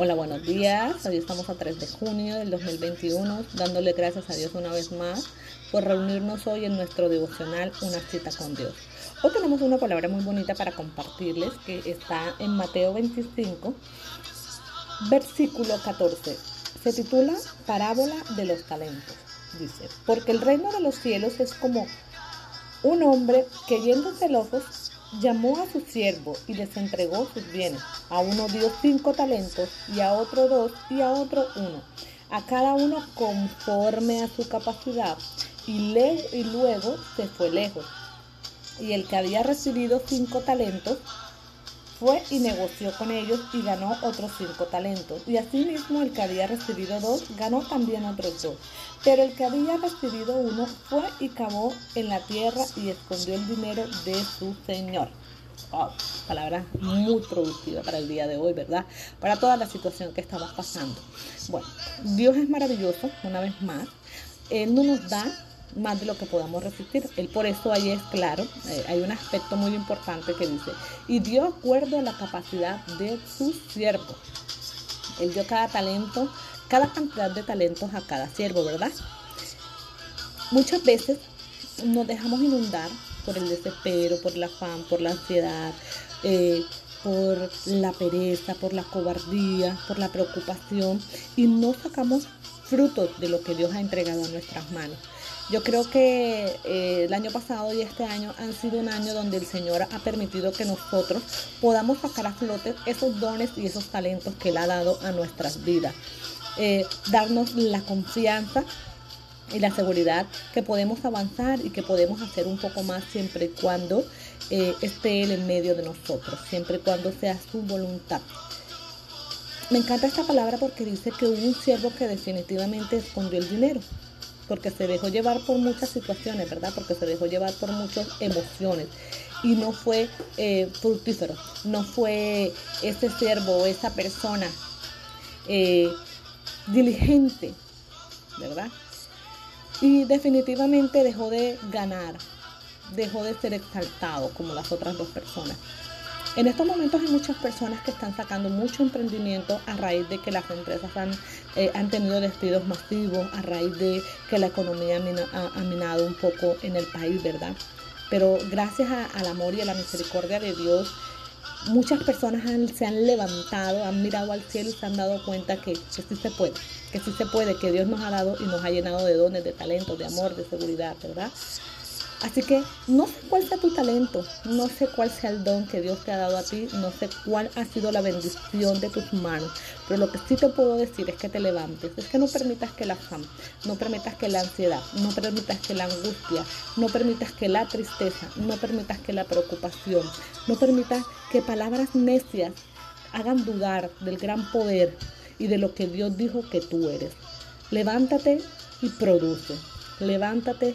Hola, buenos días. Hoy estamos a 3 de junio del 2021, dándole gracias a Dios una vez más por reunirnos hoy en nuestro devocional Una cita con Dios. Hoy tenemos una palabra muy bonita para compartirles que está en Mateo 25, versículo 14. Se titula Parábola de los talentos. Dice, porque el reino de los cielos es como un hombre que yendo celosos llamó a su siervo y les entregó sus bienes. A uno dio cinco talentos y a otro dos y a otro uno. A cada uno conforme a su capacidad. Y, y luego se fue lejos. Y el que había recibido cinco talentos fue y negoció con ellos y ganó otros cinco talentos. Y asimismo el que había recibido dos ganó también otros dos. Pero el que había recibido uno fue y cavó en la tierra y escondió el dinero de su señor. Palabra muy productiva para el día de hoy, ¿verdad? Para toda la situación que estamos pasando. Bueno, Dios es maravilloso, una vez más. Él no nos da más de lo que podamos resistir. Él por eso ahí es claro, eh, hay un aspecto muy importante que dice, y dio acuerdo a la capacidad de su siervo. Él dio cada talento, cada cantidad de talentos a cada siervo, ¿verdad? Muchas veces nos dejamos inundar por el desespero, por el afán, por la ansiedad, eh, por la pereza, por la cobardía, por la preocupación y no sacamos frutos de lo que Dios ha entregado a nuestras manos. Yo creo que eh, el año pasado y este año han sido un año donde el Señor ha permitido que nosotros podamos sacar a flote esos dones y esos talentos que Él ha dado a nuestras vidas. Eh, darnos la confianza y la seguridad que podemos avanzar y que podemos hacer un poco más siempre y cuando eh, esté Él en medio de nosotros, siempre y cuando sea su voluntad. Me encanta esta palabra porque dice que hubo un siervo que definitivamente escondió el dinero porque se dejó llevar por muchas situaciones, ¿verdad? Porque se dejó llevar por muchas emociones y no fue eh, fructífero, no fue ese siervo esa persona eh, diligente, ¿verdad? Y definitivamente dejó de ganar, dejó de ser exaltado como las otras dos personas. En estos momentos hay muchas personas que están sacando mucho emprendimiento a raíz de que las empresas han, eh, han tenido despidos masivos, a raíz de que la economía ha, minado un poco en el país, ¿verdad? Pero gracias al amor y a la misericordia de Dios, muchas personas se han levantado, han mirado al cielo y se han dado cuenta que, que sí se puede, que sí se puede, que Dios nos ha dado y nos ha llenado de dones, de talentos, de amor, de seguridad, ¿verdad? Así que no sé cuál sea tu talento, no sé cuál sea el don que Dios te ha dado a ti, no sé cuál ha sido la bendición de tus manos, pero lo que sí te puedo decir es que te levantes, es que no permitas que la fama, no permitas que la ansiedad, no permitas que la angustia, no permitas que la tristeza, no permitas que la preocupación, no permitas que palabras necias hagan dudar del gran poder y de lo que Dios dijo que tú eres. Levántate y produce. Levántate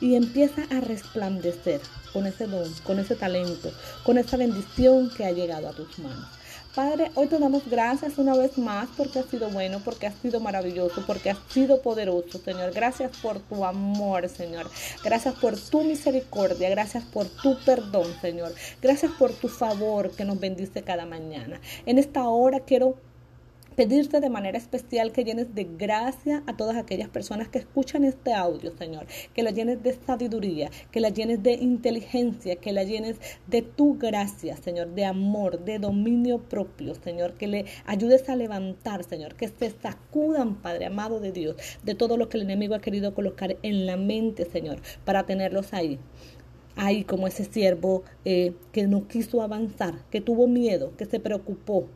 y empieza a resplandecer con ese don, con ese talento, con esa bendición que ha llegado a tus manos. Padre, hoy te damos gracias una vez más porque has sido bueno, porque has sido maravilloso, porque has sido poderoso, Señor. Gracias por tu amor, Señor. Gracias por tu misericordia. Gracias por tu perdón, Señor. Gracias por tu favor que nos bendice cada mañana. En esta hora quiero pedirte de manera especial que llenes de gracia a todas aquellas personas que escuchan este audio, Señor, que la llenes de sabiduría, que la llenes de inteligencia, que la llenes de tu gracia, Señor, de amor, de dominio propio, Señor, que le ayudes a levantar, Señor, que se sacudan, Padre amado de Dios, de todo lo que el enemigo ha querido colocar en la mente, Señor, para tenerlos ahí. Ahí como ese siervo eh, que no quiso avanzar, que tuvo miedo, que se preocupó,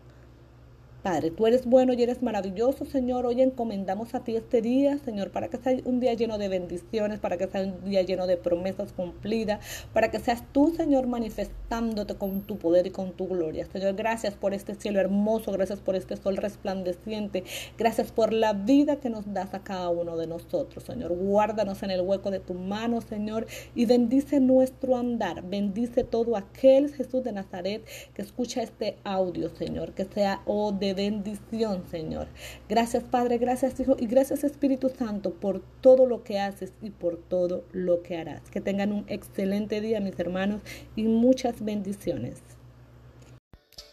Padre, tú eres bueno y eres maravilloso, Señor. Hoy encomendamos a ti este día, Señor, para que sea un día lleno de bendiciones, para que sea un día lleno de promesas cumplidas, para que seas tú, Señor, manifestándote con tu poder y con tu gloria. Señor, gracias por este cielo hermoso, gracias por este sol resplandeciente, gracias por la vida que nos das a cada uno de nosotros, Señor. Guárdanos en el hueco de tu mano, Señor, y bendice nuestro andar. Bendice todo aquel Jesús de Nazaret que escucha este audio, Señor, que sea oh, de bendición, Señor. Gracias, Padre, gracias, Hijo, y gracias, Espíritu Santo, por todo lo que haces y por todo lo que harás. Que tengan un excelente día, mis hermanos, y muchas bendiciones.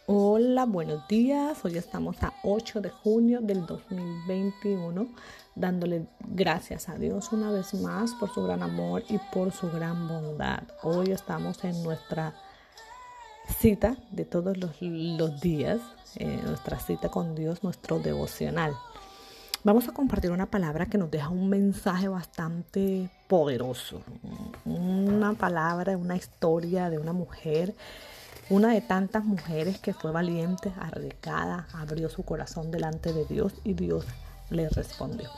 Hola, buenos días. Hoy estamos a 8 de junio del 2021, dándole gracias a Dios una vez más por su gran amor y por su gran bondad. Hoy estamos en nuestra cita de todos los, días, eh, nuestra cita con Dios, nuestro devocional. Vamos a compartir una palabra que nos deja un mensaje bastante poderoso, una palabra, una historia de una mujer una de tantas mujeres que fue valiente, arriesgada, abrió su corazón delante de Dios y Dios le respondió.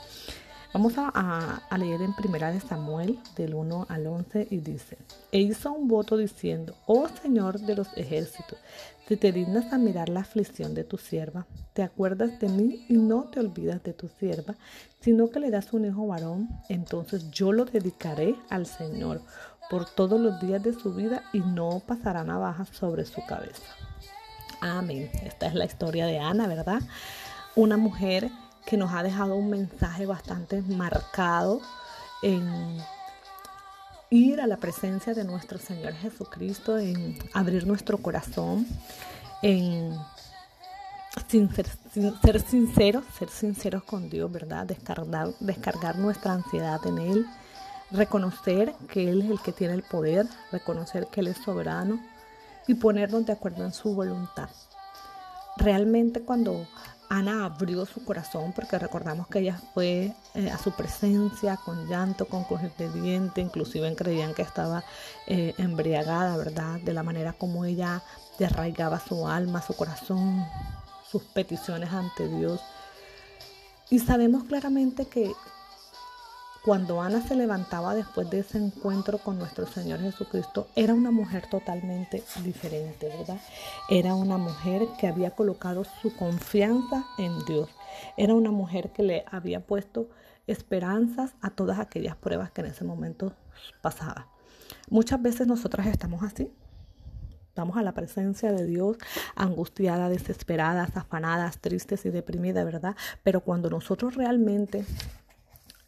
Vamos a, leer en Primera de Samuel del 1 al 11 y dice, e hizo un voto diciendo, oh Señor de los ejércitos, si te dignas a mirar la aflicción de tu sierva, te acuerdas de mí y no te olvidas de tu sierva, sino que le das un hijo varón, entonces yo lo dedicaré al Señor por todos los días de su vida y no pasará navaja sobre su cabeza. Amén. Esta es la historia de Ana, ¿verdad? Una mujer que nos ha dejado un mensaje bastante marcado en ir a la presencia de nuestro Señor Jesucristo, en abrir nuestro corazón, en ser, sinceros, ser sinceros con Dios, ¿verdad? Descargar, nuestra ansiedad en Él reconocer que Él es el que tiene el poder, reconocer que Él es soberano y ponernos de acuerdo en su voluntad. Realmente cuando Ana abrió su corazón, porque recordamos que ella fue eh, a su presencia con llanto, con de diente, inclusive creían que estaba eh, embriagada, ¿verdad? De la manera como ella derraigaba su alma, su corazón, sus peticiones ante Dios. Y sabemos claramente que cuando Ana se levantaba después de ese encuentro con nuestro Señor Jesucristo, era una mujer totalmente diferente, ¿verdad? Era una mujer que había colocado su confianza en Dios. Era una mujer que le había puesto esperanzas a todas aquellas pruebas que en ese momento pasaban. Muchas veces nosotras estamos así, Estamos a la presencia de Dios, angustiadas, desesperadas, afanadas, tristes y deprimidas, ¿verdad? Pero cuando nosotros realmente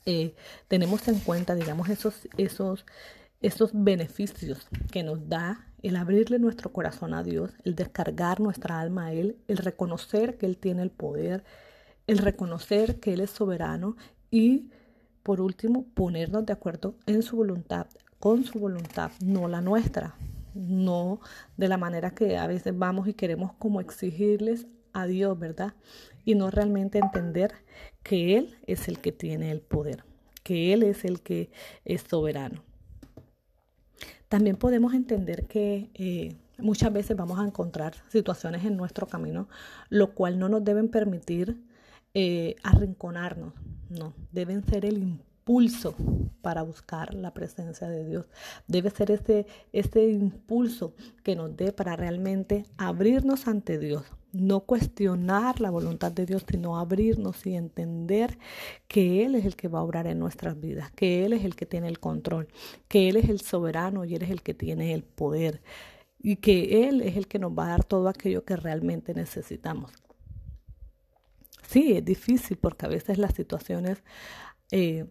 eh, tenemos en cuenta, digamos, esos, esos, esos beneficios que nos da el abrirle nuestro corazón a Dios, el descargar nuestra alma a Él, el reconocer que Él tiene el poder, el reconocer que Él es soberano y, por último, ponernos de acuerdo en su voluntad, con su voluntad, no la nuestra, no de la manera que a veces vamos y queremos como exigirles a Dios, ¿verdad? Y no realmente entender que Él es el que tiene el poder, que Él es el que es soberano. También podemos entender que eh, muchas veces vamos a encontrar situaciones en nuestro camino, lo cual no nos deben permitir eh, arrinconarnos, no, deben ser el impulso para buscar la presencia de Dios. Debe ser ese, ese impulso que nos dé para realmente abrirnos ante Dios, no cuestionar la voluntad de Dios, sino abrirnos y entender que Él es el que va a obrar en nuestras vidas, que Él es el que tiene el control, que Él es el soberano y Él es el que tiene el poder y que Él es el que nos va a dar todo aquello que realmente necesitamos. Sí, es difícil porque a veces las situaciones eh,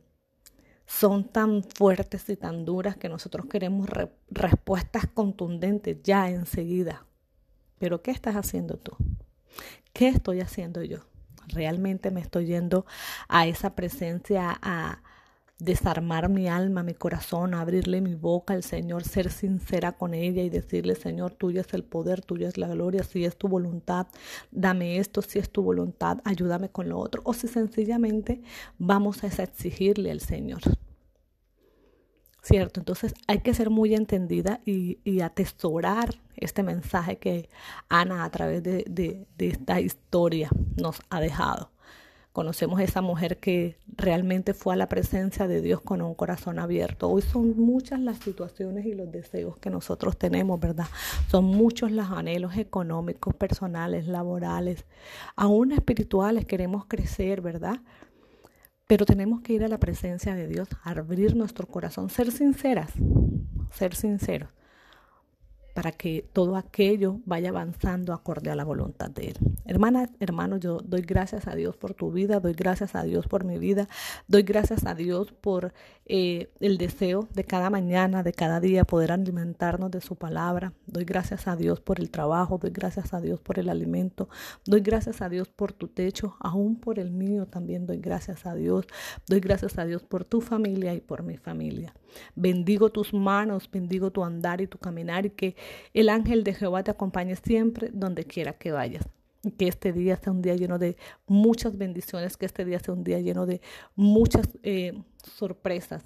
son tan fuertes y tan duras que nosotros queremos respuestas contundentes ya enseguida. Pero ¿qué estás haciendo tú? ¿Qué estoy haciendo yo? ¿Realmente me estoy yendo a esa presencia a desarmar mi alma, mi corazón, a abrirle mi boca al Señor, ser sincera con ella y decirle, Señor, tuyo es el poder, tuyo es la gloria, si es tu voluntad, dame esto, si es tu voluntad, ayúdame con lo otro. O si sencillamente vamos a exigirle al Señor. ¿Cierto? Entonces hay que ser muy entendida y, atesorar este mensaje que Ana a través de, de, esta historia nos ha dejado. Conocemos a esa mujer que realmente fue a la presencia de Dios con un corazón abierto. Hoy son muchas las situaciones y los deseos que nosotros tenemos, ¿verdad? Son muchos los anhelos económicos, personales, laborales, aún espirituales. Queremos crecer, ¿verdad? Pero tenemos que ir a la presencia de Dios, abrir nuestro corazón, ser sinceras, ser sinceros para que todo aquello vaya avanzando acorde a la voluntad de Él. Hermanas, hermanos, yo doy gracias a Dios por tu vida, doy gracias a Dios por mi vida, doy gracias a Dios por eh, el deseo de cada mañana, de cada día poder alimentarnos de su palabra, doy gracias a Dios por el trabajo, doy gracias a Dios por el alimento, doy gracias a Dios por tu techo, aún por el mío también doy gracias a Dios, doy gracias a Dios por tu familia y por mi familia. Bendigo tus manos, bendigo tu andar y tu caminar y que el ángel de Jehová te acompañe siempre donde quiera que vayas. Que este día sea un día lleno de muchas bendiciones, que este día sea un día lleno de muchas eh, sorpresas.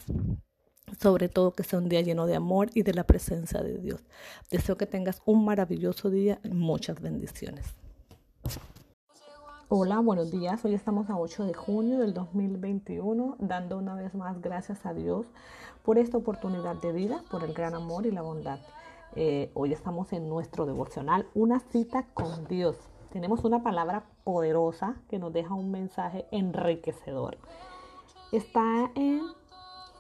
Sobre todo que sea un día lleno de amor y de la presencia de Dios. Deseo que tengas un maravilloso día y muchas bendiciones. Hola, buenos días. Hoy estamos a 8 de junio del 2021, dando una vez más gracias a Dios por esta oportunidad de vida, por el gran amor y la bondad. Eh, hoy estamos en nuestro devocional, una cita con Dios. Tenemos una palabra poderosa que nos deja un mensaje enriquecedor. Está en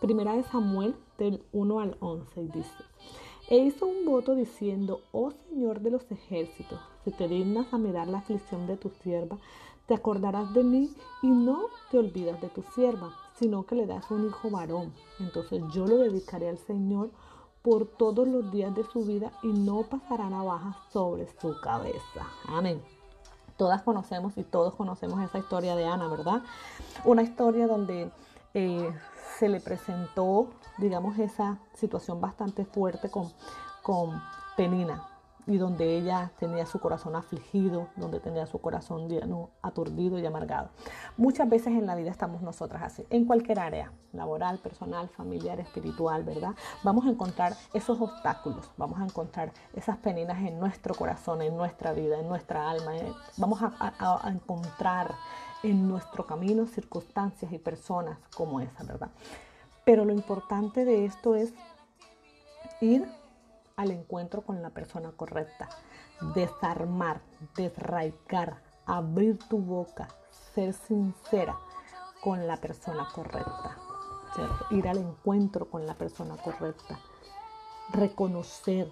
Primera de Samuel del 1 al 11 y dice, e hizo un voto diciendo, oh Señor de los ejércitos, si te dignas a mirar la aflicción de tu sierva, te acordarás de mí y no te olvidas de tu sierva, sino que le das un hijo varón. Entonces yo lo dedicaré al Señor por todos los días de su vida y no pasará navaja sobre su cabeza. Amén. Todas conocemos y todos conocemos esa historia de Ana, ¿verdad? Una historia donde eh, se le presentó, digamos, esa situación bastante fuerte con, con Penina, y donde ella tenía su corazón afligido, donde tenía su corazón lleno, aturdido y amargado. Muchas veces en la vida estamos nosotras así, en cualquier área, laboral, personal, familiar, espiritual, ¿verdad? Vamos a encontrar esos obstáculos, vamos a encontrar esas peninas en nuestro corazón, en nuestra vida, en nuestra alma. Eh, vamos a, a encontrar en nuestro camino circunstancias y personas como esa, ¿verdad? Pero lo importante de esto es ir al encuentro con la persona correcta. Desarmar, desraigar, abrir tu boca, ser sincera con la persona correcta. Ir al encuentro con la persona correcta. Reconocer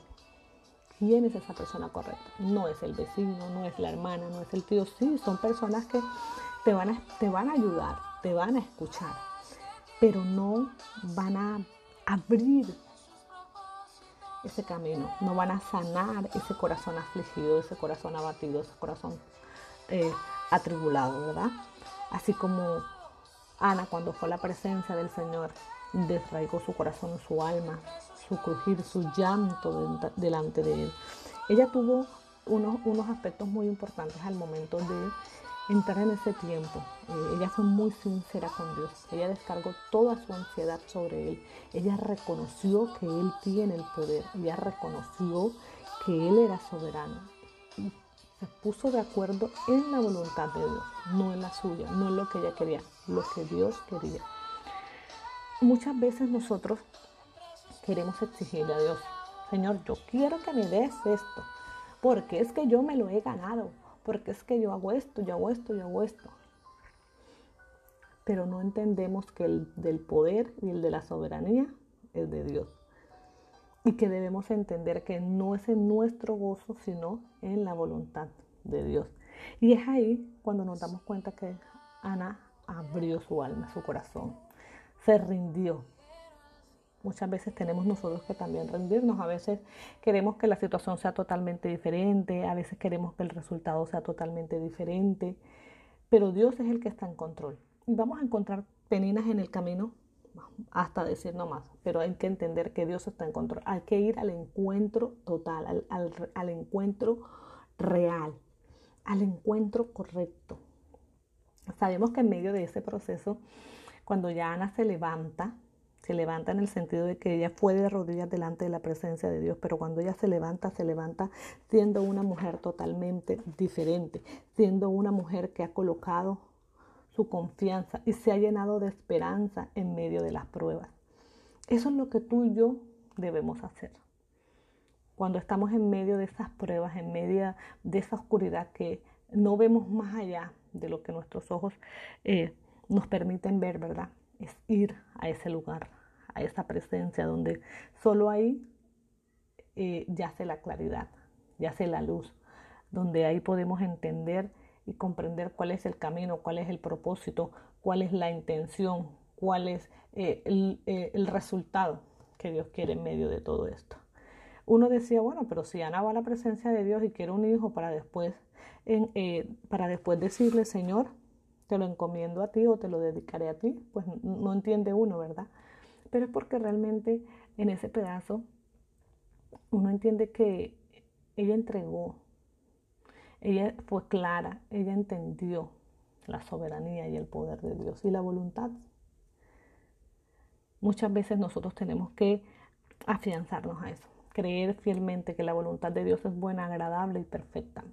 quién es esa persona correcta. No es el vecino, no es la hermana, no es el tío. Sí, son personas que te van a, te van a ayudar, te van a escuchar, pero no van a abrir ese camino, no van a sanar ese corazón afligido, ese corazón abatido, ese corazón eh, atribulado, ¿verdad? Así como Ana cuando fue a la presencia del Señor, desraigó su corazón, su alma, su crujir, su llanto delante de Él. Ella tuvo unos, unos aspectos muy importantes al momento de entrar en ese tiempo. Eh, ella fue muy sincera con Dios. Ella descargó toda su ansiedad sobre Él. Ella reconoció que Él tiene el poder. Ella reconoció que Él era soberano. Y se puso de acuerdo en la voluntad de Dios, no en la suya, no en lo que ella quería, lo que Dios quería. Muchas veces nosotros queremos exigirle a Dios, Señor, yo quiero que me des esto, porque es que yo me lo he ganado, porque es que yo hago esto, yo hago esto, yo hago esto. Pero no entendemos que el del poder y el de la soberanía es de Dios. Y que debemos entender que no es en nuestro gozo, sino en la voluntad de Dios. Y es ahí cuando nos damos cuenta que Ana abrió su alma, su corazón, se rindió, Muchas veces tenemos nosotros que también rendirnos, a veces queremos que la situación sea totalmente diferente, a veces queremos que el resultado sea totalmente diferente, pero Dios es el que está en control. Y vamos a encontrar peninas en el camino hasta decir no más, pero hay que entender que Dios está en control. Hay que ir al encuentro total, al, al encuentro real, al encuentro correcto. Sabemos que en medio de ese proceso, cuando ya Ana se levanta, se levanta en el sentido de que ella fue de rodillas delante de la presencia de Dios, pero cuando ella se levanta, se levanta siendo una mujer totalmente diferente, siendo una mujer que ha colocado su confianza y se ha llenado de esperanza en medio de las pruebas. Eso es lo que tú y yo debemos hacer. Cuando estamos en medio de esas pruebas, en medio de esa oscuridad que no vemos más allá de lo que nuestros ojos eh, nos permiten ver, ¿verdad? Es ir a ese lugar, a esa presencia donde solo ahí eh, yace la claridad, yace la luz, donde ahí podemos entender y comprender cuál es el camino, cuál es el propósito, cuál es la intención, cuál es eh, el, eh, el resultado que Dios quiere en medio de todo esto. Uno decía, bueno, pero si Ana va a la presencia de Dios y quiere un hijo para después, en, eh, para después decirle, Señor, te lo encomiendo a ti o te lo dedicaré a ti, pues no entiende uno, ¿verdad? Pero es porque realmente en ese pedazo uno entiende que ella entregó, ella fue clara, ella entendió la soberanía y el poder de Dios y la voluntad. Muchas veces nosotros tenemos que afianzarnos a eso, creer fielmente que la voluntad de Dios es buena, agradable y perfecta.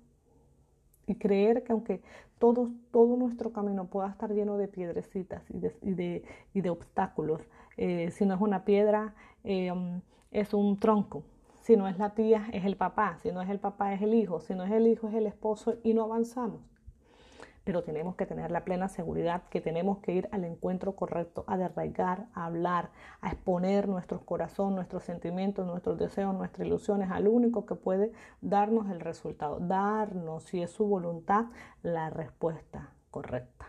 Creer que aunque todo, todo nuestro camino pueda estar lleno de piedrecitas y de, y de, y de obstáculos, eh, si no es una piedra, eh, um, es un tronco, si no es la tía, es el papá. Si no es el papá, es el hijo. Si no es el hijo, es el esposo y no avanzamos. Pero tenemos que tener la plena seguridad que tenemos que ir al encuentro correcto, a derraigar, a hablar, a exponer nuestros corazones, nuestros sentimientos, nuestros deseos, nuestras ilusiones al único que puede darnos el resultado, darnos, si es su voluntad, la respuesta correcta.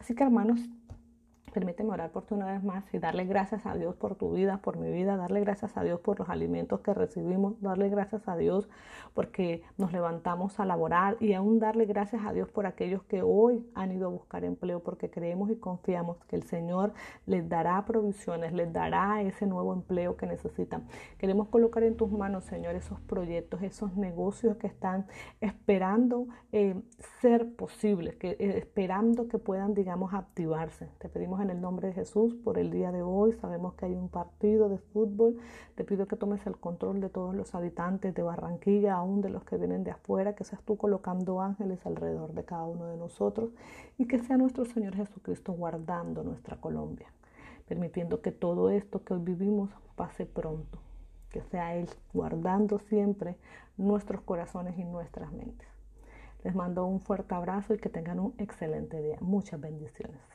Así que hermanos, Permíteme orar por ti una vez más y darle gracias a Dios por tu vida, por mi vida, darle gracias a Dios por los alimentos que recibimos, darle gracias a Dios porque nos levantamos a laborar y aún darle gracias a Dios por aquellos que hoy han ido a buscar empleo porque creemos y confiamos que el Señor les dará provisiones, les dará ese nuevo empleo que necesitan. Queremos colocar en tus manos, Señor, esos proyectos, esos negocios que están esperando eh, ser posibles, que, eh, esperando que puedan, digamos, activarse. Te en el nombre de Jesús por el día de hoy. Sabemos que hay un partido de fútbol. Te pido que tomes el control de todos los habitantes de Barranquilla, aún de los que vienen de afuera, que seas tú colocando ángeles alrededor de cada uno de nosotros y que sea nuestro Señor Jesucristo guardando nuestra Colombia, permitiendo que todo esto que hoy vivimos pase pronto, que sea Él guardando siempre nuestros corazones y nuestras mentes. Les mando un fuerte abrazo y que tengan un excelente día. Muchas bendiciones.